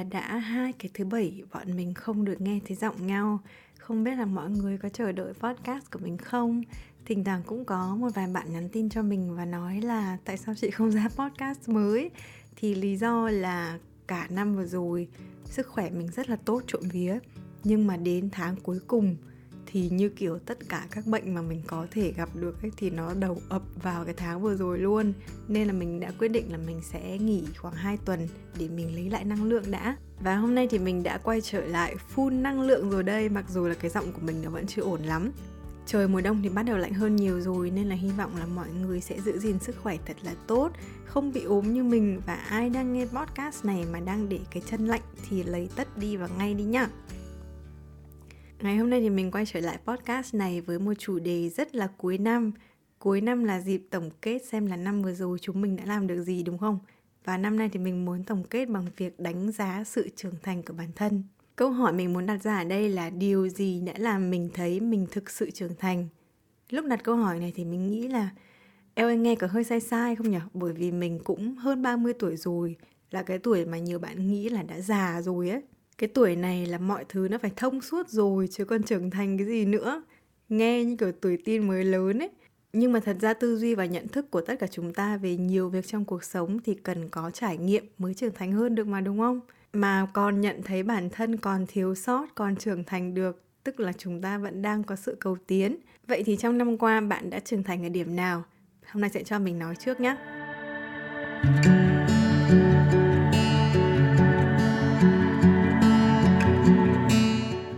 là đã hai cái thứ bảy bọn mình không được nghe thấy giọng nhau. Không biết là mọi người có chờ đợi podcast của mình không? Thỉnh thoảng cũng có một vài bạn nhắn tin cho mình và nói là Tại sao chị không ra podcast mới? Thì lý do là cả năm vừa rồi, Sức khỏe mình rất là tốt trộm vía. Nhưng mà đến tháng cuối cùng thì như kiểu tất cả các bệnh mà mình có thể gặp được ấy, thì nó đầu ập vào cái tháng vừa rồi luôn. Nên là mình đã quyết định là mình sẽ nghỉ khoảng 2 tuần để mình lấy lại năng lượng đã. Và hôm nay thì mình đã quay trở lại full năng lượng rồi đây mặc dù là cái giọng của mình nó vẫn chưa ổn lắm. Trời mùa đông thì bắt đầu lạnh hơn nhiều rồi nên là hy vọng là mọi người sẽ giữ gìn sức khỏe thật là tốt, không bị ốm như mình. Và ai đang nghe podcast này mà đang để cái chân lạnh thì lấy tất đi và ngay đi nhá. Ngày hôm nay thì mình quay trở lại podcast này với một chủ đề rất là cuối năm. Cuối năm là dịp tổng kết xem là năm vừa rồi chúng mình đã làm được gì, đúng không? Và năm nay thì mình muốn tổng kết bằng việc đánh giá sự trưởng thành của bản thân. Câu hỏi mình muốn đặt ra ở đây là điều gì đã làm mình thấy mình thực sự trưởng thành? Lúc đặt câu hỏi này thì mình nghĩ là, Eo anh nghe có hơi sai sai không nhỉ? Bởi vì mình cũng hơn 30 tuổi rồi, Là cái tuổi mà nhiều bạn nghĩ là đã già rồi ấy cái tuổi này là mọi thứ nó phải thông suốt rồi, chứ còn trưởng thành cái gì nữa. Nghe như kiểu tuổi tin mới lớn ấy. Nhưng mà thật ra tư duy và nhận thức của tất cả chúng ta về nhiều việc trong cuộc sống thì cần có trải nghiệm mới trưởng thành hơn được mà, đúng không? Mà còn nhận thấy bản thân còn thiếu sót, còn trưởng thành được, tức là chúng ta vẫn đang có sự cầu tiến. Vậy thì trong năm qua bạn đã trưởng thành ở điểm nào? Hôm nay sẽ cho mình nói trước nhé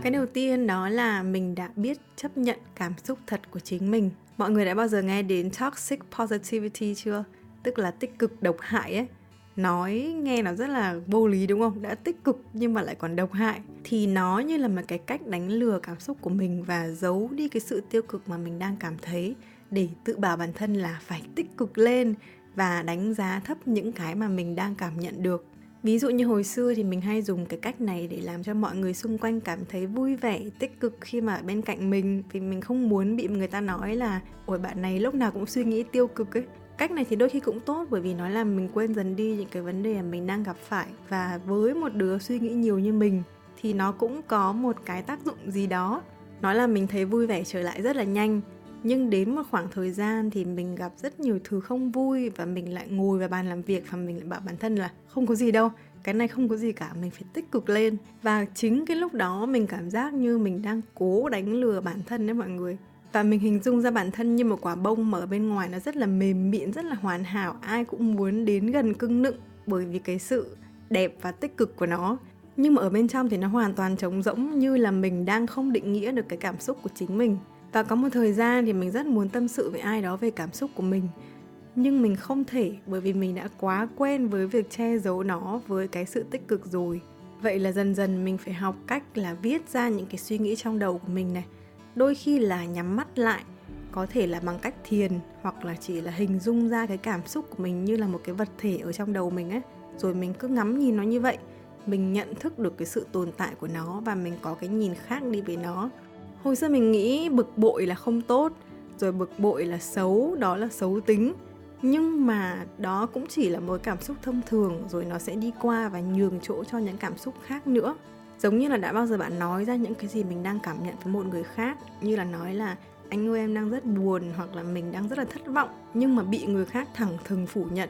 cái đầu tiên đó là mình đã biết chấp nhận cảm xúc thật của chính mình. Mọi người đã bao giờ nghe đến toxic positivity chưa? Tức là tích cực, độc hại ấy. Nói nghe nó rất là vô lý đúng không? Đã tích cực nhưng mà lại còn độc hại. Thì nó như là một cái cách đánh lừa cảm xúc của mình và giấu đi cái sự tiêu cực mà mình đang cảm thấy để tự bảo bản thân là phải tích cực lên và đánh giá thấp những cái mà mình đang cảm nhận được ví dụ như hồi xưa thì mình hay dùng cái cách này để làm cho mọi người xung quanh cảm thấy vui vẻ, tích cực khi mà ở bên cạnh mình, vì mình không muốn bị người ta nói là ôi bạn này lúc nào cũng suy nghĩ tiêu cực ấy. Cách này thì đôi khi cũng tốt, bởi vì nó làm mình quên dần đi những cái vấn đề mà mình đang gặp phải. Và với một đứa suy nghĩ nhiều như mình thì nó cũng có một cái tác dụng gì đó. Nó làm mình thấy vui vẻ trở lại rất là nhanh nhưng đến một khoảng thời gian thì mình gặp rất nhiều thứ không vui và mình lại ngồi vào bàn làm việc và mình lại bảo bản thân là không có gì đâu, cái này không có gì cả, mình phải tích cực lên. Và chính cái lúc đó mình cảm giác như mình đang cố đánh lừa bản thân đấy mọi người. Và mình hình dung ra bản thân như một quả bông mở bên ngoài nó rất là mềm mịn, rất là hoàn hảo, ai cũng muốn đến gần cưng nựng bởi vì cái sự đẹp và tích cực của nó. Nhưng mà ở bên trong thì nó hoàn toàn trống rỗng như là mình đang không định nghĩa được cái cảm xúc của chính mình và có một thời gian thì mình rất muốn tâm sự với ai đó về cảm xúc của mình. Nhưng mình không thể, bởi vì mình đã quá quen với việc che giấu nó với cái sự tích cực rồi. Vậy là dần dần mình phải học cách là viết ra những cái suy nghĩ trong đầu của mình này. Đôi khi là nhắm mắt lại, có thể là bằng cách thiền hoặc là chỉ là hình dung ra cái cảm xúc của mình như là một cái vật thể ở trong đầu mình ấy. Rồi mình cứ ngắm nhìn nó như vậy. Mình nhận thức được cái sự tồn tại của nó và mình có cái nhìn khác đi về nó hồi xưa mình nghĩ bực bội là không tốt, rồi bực bội là xấu, đó là xấu tính. Nhưng mà đó cũng chỉ là một cảm xúc thông thường, rồi nó sẽ đi qua và nhường chỗ cho những cảm xúc khác nữa. Giống như là đã bao giờ bạn nói ra những cái gì mình đang cảm nhận với một người khác, như là nói là, anh ơi, em đang rất buồn hoặc là, mình đang rất là thất vọng nhưng mà bị người khác thẳng thừng phủ nhận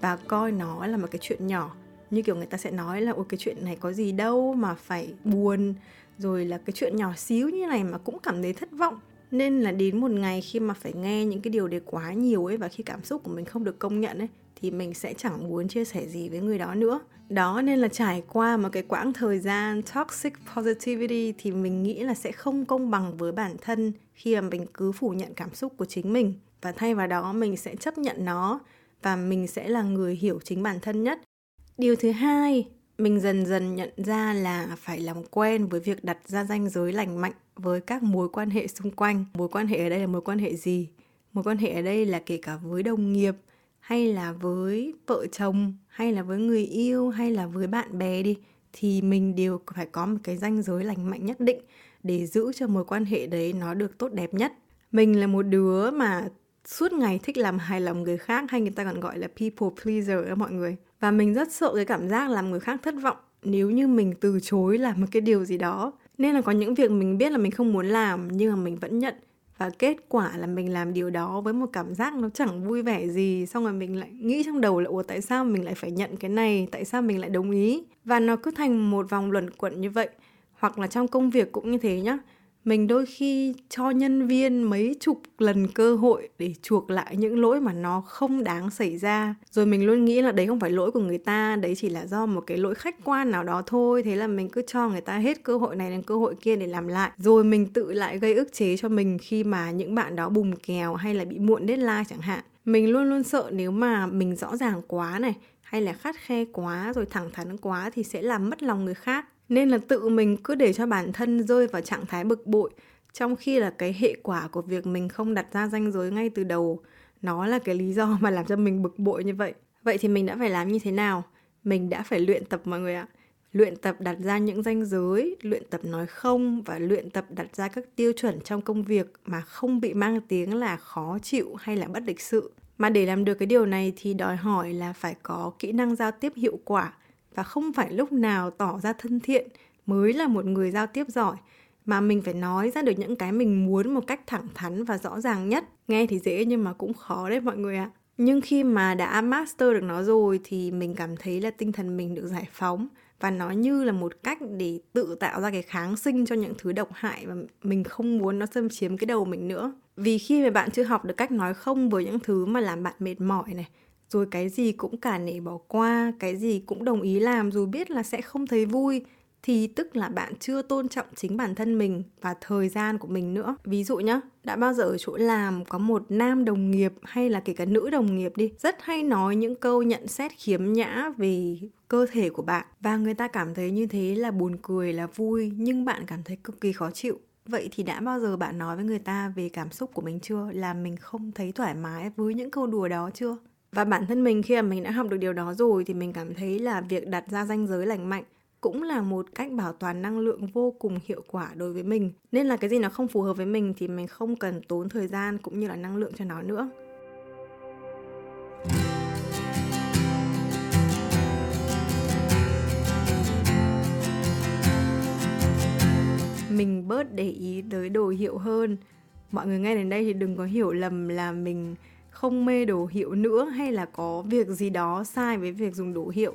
và coi nó là một cái chuyện nhỏ. Như kiểu người ta sẽ nói là, ôi, cái chuyện này có gì đâu mà phải buồn rồi là cái chuyện nhỏ xíu như này mà cũng cảm thấy thất vọng. Nên là đến một ngày khi mà phải nghe những cái điều đấy quá nhiều ấy và khi cảm xúc của mình không được công nhận ấy, thì mình sẽ chẳng muốn chia sẻ gì với người đó nữa. Đó nên là trải qua một cái quãng thời gian toxic positivity thì mình nghĩ là sẽ không công bằng với bản thân khi mà mình cứ phủ nhận cảm xúc của chính mình. Và thay vào đó, mình sẽ chấp nhận nó và mình sẽ là người hiểu chính bản thân nhất. Điều thứ hai mình dần dần nhận ra là phải làm quen với việc đặt ra ranh giới lành mạnh với các mối quan hệ xung quanh. Mối quan hệ ở đây là mối quan hệ gì? Mối quan hệ ở đây là kể cả với đồng nghiệp, hay là với vợ chồng, hay là với người yêu, hay là với bạn bè đi, thì mình đều phải có một cái ranh giới lành mạnh nhất định để giữ cho mối quan hệ đấy nó được tốt đẹp nhất. Mình là một đứa mà suốt ngày thích làm hài lòng người khác, hay người ta còn gọi là people pleaser đó mọi người và mình rất sợ cái cảm giác làm người khác thất vọng nếu như mình từ chối làm một cái điều gì đó. Nên là có những việc mình biết là mình không muốn làm, nhưng mà mình vẫn nhận. Và kết quả là mình làm điều đó với một cảm giác nó chẳng vui vẻ gì, xong rồi mình lại nghĩ trong đầu là, ủa, tại sao mình lại phải nhận cái này? Tại sao mình lại đồng ý? Và nó cứ thành một vòng luẩn quẩn như vậy. Hoặc là trong công việc cũng như thế nhá mình đôi khi cho nhân viên mấy chục lần cơ hội để chuộc lại những lỗi mà nó không đáng xảy ra. Rồi mình luôn nghĩ là đấy không phải lỗi của người ta, đấy chỉ là do một cái lỗi khách quan nào đó thôi. Thế là mình cứ cho người ta hết cơ hội này đến cơ hội kia để làm lại. Rồi mình tự lại gây ức chế cho mình khi mà những bạn đó bùng kèo hay là bị muộn deadline chẳng hạn. Mình luôn luôn sợ nếu mà mình rõ ràng quá này, hay là khắt khe quá, rồi thẳng thắn quá thì sẽ làm mất lòng người khác nên là tự mình cứ để cho bản thân rơi vào trạng thái bực bội, trong khi là cái hệ quả của việc mình không đặt ra ranh giới ngay từ đầu, nó là cái lý do mà làm cho mình bực bội như vậy. Vậy thì mình đã phải làm như thế nào? Mình đã phải luyện tập mọi người ạ. Luyện tập đặt ra những ranh giới, luyện tập nói không và luyện tập đặt ra các tiêu chuẩn trong công việc mà không bị mang tiếng là khó chịu hay là bất lịch sự. Mà để làm được cái điều này thì đòi hỏi là phải có kỹ năng giao tiếp hiệu quả và không phải lúc nào tỏ ra thân thiện mới là một người giao tiếp giỏi, mà mình phải nói ra được những cái mình muốn một cách thẳng thắn và rõ ràng nhất. Nghe thì dễ nhưng mà cũng khó đấy mọi người ạ. Nhưng khi mà đã master được nó rồi thì mình cảm thấy là tinh thần mình được giải phóng. Và nó như là một cách để tự tạo ra cái kháng sinh cho những thứ độc hại mà mình không muốn nó xâm chiếm cái đầu mình nữa. Vì khi mà bạn chưa học được cách nói không với những thứ mà làm bạn mệt mỏi này rồi cái gì cũng cả nể bỏ qua cái gì cũng đồng ý làm dù biết là sẽ không thấy vui thì tức là bạn chưa tôn trọng chính bản thân mình và thời gian của mình nữa. Ví dụ nhá, đã bao giờ ở chỗ làm có một nam đồng nghiệp hay là kể cả nữ đồng nghiệp đi, rất hay nói những câu nhận xét khiếm nhã về cơ thể của bạn và người ta cảm thấy như thế là buồn cười là vui nhưng bạn cảm thấy cực kỳ khó chịu. Vậy thì đã bao giờ bạn nói với người ta về cảm xúc của mình chưa? Là mình không thấy thoải mái với những câu đùa đó chưa? Và bản thân mình khi mà mình đã học được điều đó rồi thì mình cảm thấy là việc đặt ra ranh giới lành mạnh cũng là một cách bảo toàn năng lượng vô cùng hiệu quả đối với mình. Nên là cái gì nó không phù hợp với mình thì mình không cần tốn thời gian cũng như là năng lượng cho nó nữa. Mình bớt để ý tới đồ hiệu hơn. Mọi người nghe đến đây thì đừng có hiểu lầm là mình không mê đồ hiệu nữa hay là có việc gì đó sai với việc dùng đồ hiệu?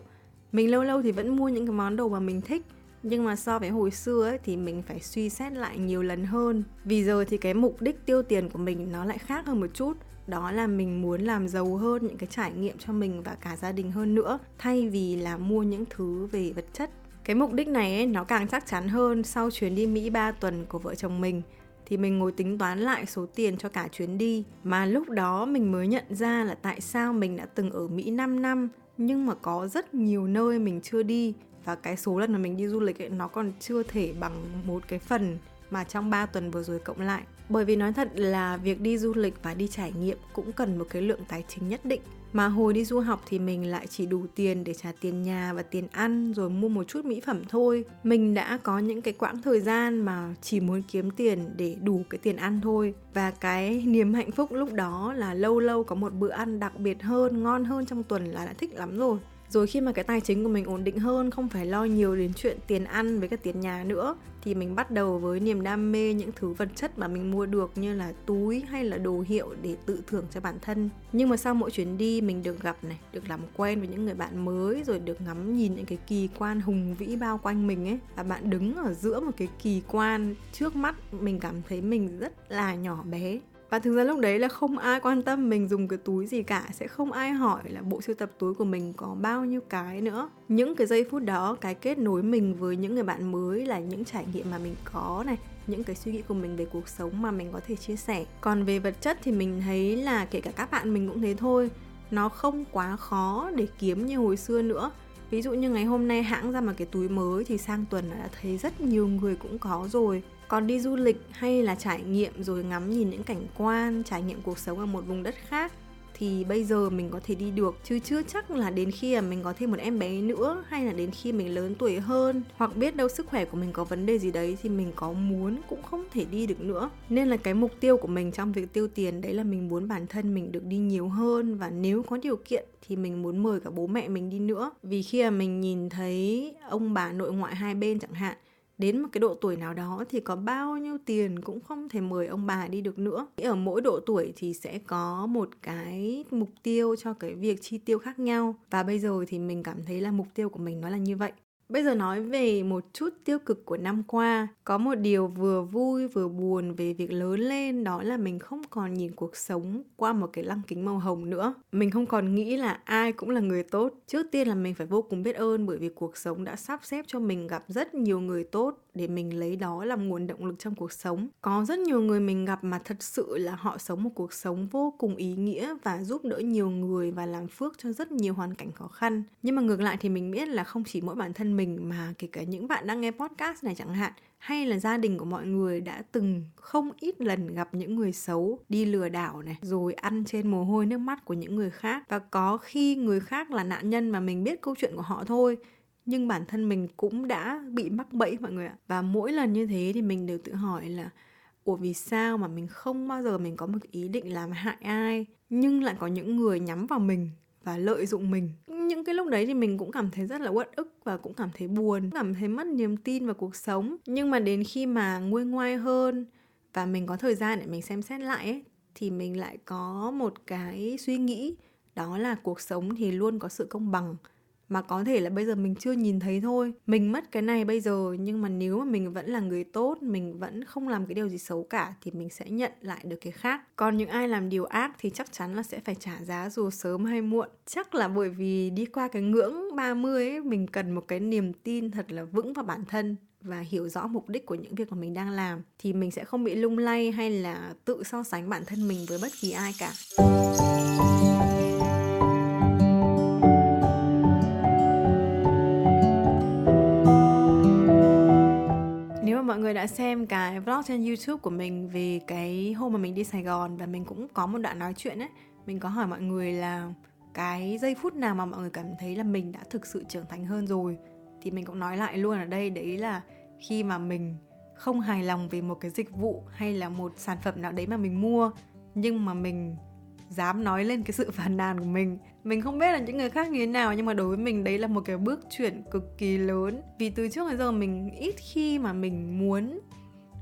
Mình lâu lâu thì vẫn mua những cái món đồ mà mình thích nhưng mà so với hồi xưa ấy, thì mình phải suy xét lại nhiều lần hơn. Vì giờ thì cái mục đích tiêu tiền của mình nó lại khác hơn một chút. Đó là mình muốn làm giàu hơn những cái trải nghiệm cho mình và cả gia đình hơn nữa thay vì là mua những thứ về vật chất. Cái mục đích này ấy, nó càng chắc chắn hơn sau chuyến đi Mỹ 3 tuần của vợ chồng mình thì mình ngồi tính toán lại số tiền cho cả chuyến đi mà lúc đó mình mới nhận ra là tại sao mình đã từng ở Mỹ 5 năm nhưng mà có rất nhiều nơi mình chưa đi và cái số lần mà mình đi du lịch ấy, nó còn chưa thể bằng một cái phần mà trong 3 tuần vừa rồi cộng lại. Bởi vì nói thật là việc đi du lịch và đi trải nghiệm cũng cần một cái lượng tài chính nhất định. Mà hồi đi du học thì mình lại chỉ đủ tiền để trả tiền nhà và tiền ăn, rồi mua một chút mỹ phẩm thôi. Mình đã có những cái quãng thời gian mà chỉ muốn kiếm tiền để đủ cái tiền ăn thôi. Và cái niềm hạnh phúc lúc đó là lâu lâu có một bữa ăn đặc biệt hơn, ngon hơn trong tuần là đã thích lắm rồi rồi khi mà cái tài chính của mình ổn định hơn, không phải lo nhiều đến chuyện tiền ăn với cả tiền nhà nữa, thì mình bắt đầu với niềm đam mê những thứ vật chất mà mình mua được như là túi hay là đồ hiệu để tự thưởng cho bản thân. Nhưng mà sau mỗi chuyến đi, mình được gặp này, được làm quen với những người bạn mới, rồi được ngắm nhìn những cái kỳ quan hùng vĩ bao quanh mình ấy, và bạn đứng ở giữa một cái kỳ quan trước mắt, mình cảm thấy mình rất là nhỏ bé và thực ra lúc đấy là không ai quan tâm mình dùng cái túi gì cả, sẽ không ai hỏi là bộ sưu tập túi của mình có bao nhiêu cái nữa. Những cái giây phút đó, cái kết nối mình với những người bạn mới là những trải nghiệm mà mình có này, những cái suy nghĩ của mình về cuộc sống mà mình có thể chia sẻ. Còn về vật chất thì mình thấy là kể cả các bạn mình cũng thế thôi, nó không quá khó để kiếm như hồi xưa nữa. Ví dụ như ngày hôm nay hãng ra một cái túi mới thì sang tuần đã thấy rất nhiều người cũng có rồi còn đi du lịch hay là trải nghiệm rồi ngắm nhìn những cảnh quan, trải nghiệm cuộc sống ở một vùng đất khác thì bây giờ mình có thể đi được. Chứ chưa chắc là đến khi mà mình có thêm một em bé nữa hay là đến khi mình lớn tuổi hơn hoặc biết đâu sức khỏe của mình có vấn đề gì đấy thì mình có muốn cũng không thể đi được nữa. Nên là cái mục tiêu của mình trong việc tiêu tiền, đấy là mình muốn bản thân mình được đi nhiều hơn và nếu có điều kiện thì mình muốn mời cả bố mẹ mình đi nữa. Vì khi mà mình nhìn thấy ông bà nội ngoại hai bên chẳng hạn đến một cái độ tuổi nào đó thì có bao nhiêu tiền cũng không thể mời ông bà đi được nữa. Ở mỗi độ tuổi thì sẽ có một cái mục tiêu cho cái việc chi tiêu khác nhau. Và bây giờ thì mình cảm thấy là mục tiêu của mình nó là như vậy. Bây giờ nói về một chút tiêu cực của năm qua, có một điều vừa vui vừa buồn về việc lớn lên đó là mình không còn nhìn cuộc sống qua một cái lăng kính màu hồng nữa. Mình không còn nghĩ là ai cũng là người tốt. Trước tiên là mình phải vô cùng biết ơn bởi vì cuộc sống đã sắp xếp cho mình gặp rất nhiều người tốt để mình lấy đó làm nguồn động lực trong cuộc sống. Có rất nhiều người mình gặp mà thật sự là họ sống một cuộc sống vô cùng ý nghĩa và giúp đỡ nhiều người và làm phước cho rất nhiều hoàn cảnh khó khăn. Nhưng mà ngược lại thì mình biết là không chỉ mỗi bản thân mình mà kể cả những bạn đang nghe podcast này chẳng hạn, hay là gia đình của mọi người đã từng không ít lần gặp những người xấu đi lừa đảo này, rồi ăn trên mồ hôi nước mắt của những người khác. Và có khi người khác là nạn nhân mà mình biết câu chuyện của họ thôi, nhưng bản thân mình cũng đã bị mắc bẫy mọi người ạ. Và mỗi lần như thế thì mình đều tự hỏi là, ủa, vì sao mà mình không bao giờ mình có một ý định làm hại ai, nhưng lại có những người nhắm vào mình? Và lợi dụng mình. Những cái lúc đấy thì mình cũng cảm thấy rất là uất ức và cũng cảm thấy buồn cảm thấy mất niềm tin vào cuộc sống. Nhưng mà đến khi mà nguôi ngoai hơn và mình có thời gian để mình xem xét lại ấy, thì mình lại có một cái suy nghĩ đó là cuộc sống thì luôn có sự công bằng mà có thể là bây giờ mình chưa nhìn thấy thôi. Mình mất cái này bây giờ, nhưng mà nếu mà mình vẫn là người tốt, mình vẫn không làm cái điều gì xấu cả, thì mình sẽ nhận lại được cái khác. Còn những ai làm điều ác thì chắc chắn là sẽ phải trả giá dù sớm hay muộn. Chắc là bởi vì đi qua cái ngưỡng 30 ấy, mình cần một cái niềm tin thật là vững vào bản thân và hiểu rõ mục đích của những việc mà mình đang làm, thì mình sẽ không bị lung lay hay là tự so sánh bản thân mình với bất kỳ ai cả. Mọi người đã xem cái vlog trên YouTube của mình về cái hôm mà mình đi Sài Gòn và mình cũng có một đoạn nói chuyện ấy, mình có hỏi mọi người là cái giây phút nào mà mọi người cảm thấy là mình đã thực sự trưởng thành hơn rồi? Thì mình cũng nói lại luôn ở đây đấy là khi mà mình không hài lòng về một cái dịch vụ hay là một sản phẩm nào đấy mà mình mua nhưng mà mình dám nói lên cái sự phàn nàn của mình. Mình không biết là những người khác như thế nào, nhưng mà đối với mình đấy là một cái bước chuyển cực kỳ lớn. Vì từ trước đến giờ mình ít khi mà mình muốn,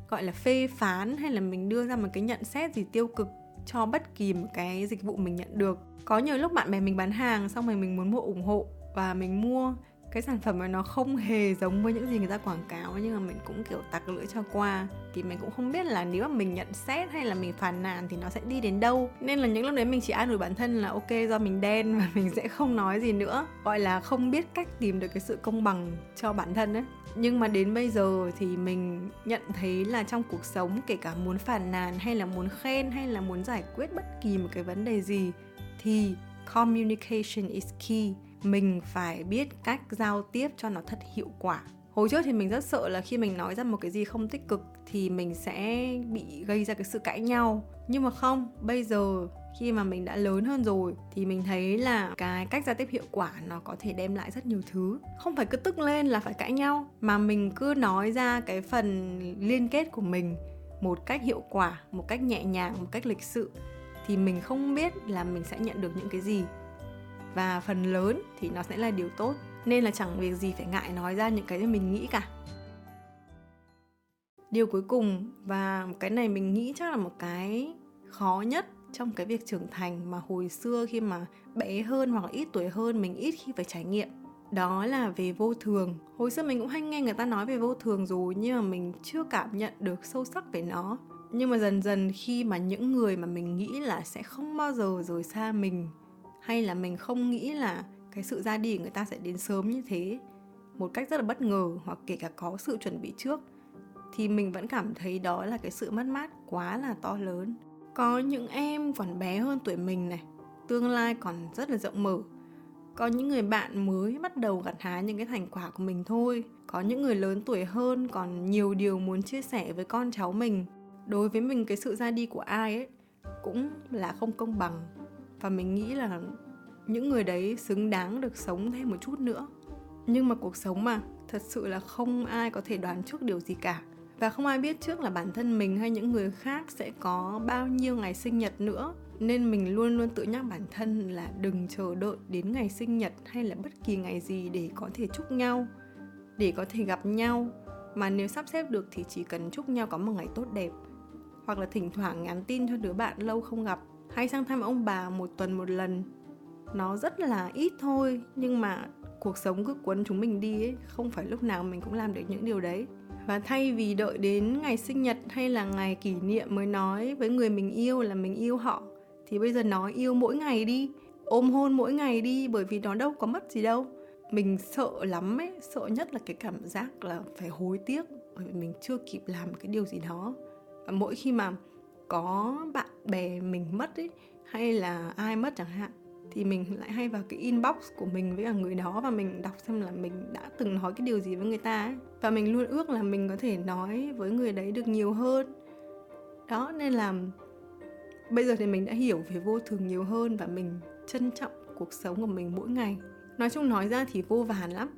gọi là, phê phán hay là mình đưa ra một cái nhận xét gì tiêu cực cho bất kỳ một cái dịch vụ mình nhận được. Có nhiều lúc bạn bè mình bán hàng, xong rồi mình muốn mua ủng hộ và mình mua cái sản phẩm mà nó không hề giống với những gì người ta quảng cáo, nhưng mà mình cũng, kiểu, tặc lưỡi cho qua. Thì mình cũng không biết là nếu mà mình nhận xét hay là mình phàn nàn thì nó sẽ đi đến đâu. Nên là những lúc đấy mình chỉ an ủi bản thân là, ok, do mình đen và mình sẽ không nói gì nữa. Gọi là không biết cách tìm được cái sự công bằng cho bản thân ấy. Nhưng mà đến bây giờ thì mình nhận thấy là trong cuộc sống, kể cả muốn phàn nàn hay là muốn khen hay là muốn giải quyết bất kỳ một cái vấn đề gì, thì communication is key mình phải biết cách giao tiếp cho nó thật hiệu quả. Hồi trước thì mình rất sợ là khi mình nói ra một cái gì không tích cực thì mình sẽ bị gây ra cái sự cãi nhau. Nhưng mà không, bây giờ khi mà mình đã lớn hơn rồi thì mình thấy là cái cách giao tiếp hiệu quả nó có thể đem lại rất nhiều thứ. Không phải cứ tức lên là phải cãi nhau, mà mình cứ nói ra cái phần liên kết của mình một cách hiệu quả, một cách nhẹ nhàng, một cách lịch sự thì mình không biết là mình sẽ nhận được những cái gì và phần lớn thì nó sẽ là điều tốt. Nên là chẳng việc gì phải ngại nói ra những cái mình nghĩ cả. Điều cuối cùng, và cái này mình nghĩ chắc là một cái khó nhất trong cái việc trưởng thành mà hồi xưa khi mà bé hơn hoặc là ít tuổi hơn mình ít khi phải trải nghiệm, đó là về vô thường. Hồi xưa mình cũng hay nghe người ta nói về vô thường rồi, nhưng mà mình chưa cảm nhận được sâu sắc về nó. Nhưng mà dần dần khi mà những người mà mình nghĩ là sẽ không bao giờ rời xa mình hay là mình không nghĩ là cái sự ra đi của người ta sẽ đến sớm như thế một cách rất là bất ngờ hoặc kể cả có sự chuẩn bị trước, thì mình vẫn cảm thấy đó là cái sự mất mát quá là to lớn. Có những em còn bé hơn tuổi mình này, tương lai còn rất là rộng mở. Có những người bạn mới bắt đầu gặt hái những cái thành quả của mình thôi. Có những người lớn tuổi hơn còn nhiều điều muốn chia sẻ với con cháu mình. Đối với mình, cái sự ra đi của ai ấy cũng là không công bằng và mình nghĩ là những người đấy xứng đáng được sống thêm một chút nữa. Nhưng mà cuộc sống mà, thật sự là không ai có thể đoán trước điều gì cả. Và không ai biết trước là bản thân mình hay những người khác sẽ có bao nhiêu ngày sinh nhật nữa. Nên mình luôn luôn tự nhắc bản thân là đừng chờ đợi đến ngày sinh nhật hay là bất kỳ ngày gì để có thể chúc nhau, để có thể gặp nhau. Mà nếu sắp xếp được thì chỉ cần chúc nhau có một ngày tốt đẹp. Hoặc là thỉnh thoảng nhắn tin cho đứa bạn lâu không gặp hay sang thăm ông bà một tuần một lần. Nó rất là ít thôi, nhưng mà cuộc sống cứ cuốn chúng mình đi ấy, không phải lúc nào mình cũng làm được những điều đấy. Và thay vì đợi đến ngày sinh nhật hay là ngày kỷ niệm mới nói với người mình yêu là mình yêu họ, thì bây giờ nói yêu mỗi ngày đi, ôm hôn mỗi ngày đi, bởi vì nó đâu có mất gì đâu. Mình sợ lắm ấy, sợ nhất là cái cảm giác là phải hối tiếc, bởi vì mình chưa kịp làm cái điều gì đó. Và mỗi khi mà có bạn bè mình mất ấy, hay là ai mất chẳng hạn, thì mình lại hay vào cái inbox của mình với cả người đó và mình đọc xem là mình đã từng nói cái điều gì với người ta ấy. Và mình luôn ước là mình có thể nói với người đấy được nhiều hơn. Đó, nên là bây giờ thì mình đã hiểu về vô thường nhiều hơn và mình trân trọng cuộc sống của mình mỗi ngày. Nói chung nói ra thì vô vàn lắm.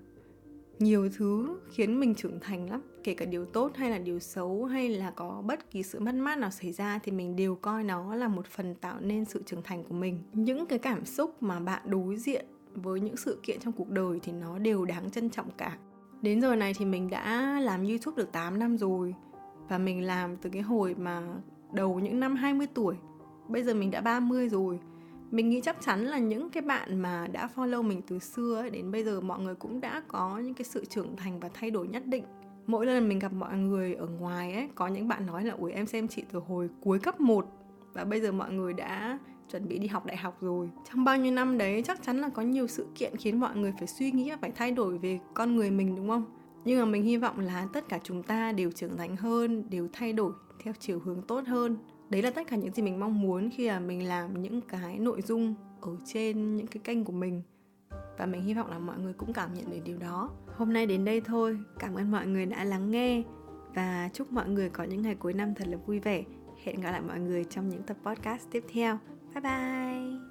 Nhiều thứ khiến mình trưởng thành lắm kể cả điều tốt hay là điều xấu hay là có bất kỳ sự mất mát nào xảy ra thì mình đều coi nó là một phần tạo nên sự trưởng thành của mình. Những cái cảm xúc mà bạn đối diện với những sự kiện trong cuộc đời thì nó đều đáng trân trọng cả. Đến giờ này thì mình đã làm youtube được 8 năm rồi và mình làm từ cái hồi mà đầu những năm 20 tuổi bây giờ mình đã 30 rồi. Mình nghĩ chắc chắn là những cái bạn mà đã follow mình từ xưa ấy, đến bây giờ mọi người cũng đã có những cái sự trưởng thành và thay đổi nhất định mỗi lần mình gặp mọi người ở ngoài ấy, có những bạn nói là ủi em xem chị từ hồi cuối cấp 1 và bây giờ mọi người đã chuẩn bị đi học đại học rồi. Trong bao nhiêu năm đấy, chắc chắn là có nhiều sự kiện khiến mọi người phải suy nghĩ và phải thay đổi về con người mình, đúng không? Nhưng mà mình hy vọng là tất cả chúng ta đều trưởng thành hơn, đều thay đổi theo chiều hướng tốt hơn. Đấy là tất cả những gì mình mong muốn khi mà mình làm những cái nội dung ở trên những cái kênh của mình. Và mình hy vọng là mọi người cũng cảm nhận được điều đó hôm nay đến đây thôi. Cảm ơn mọi người đã lắng nghe. Và chúc mọi người có những ngày cuối năm thật là vui vẻ. Hẹn gặp lại mọi người trong những tập podcast tiếp theo. Bye bye!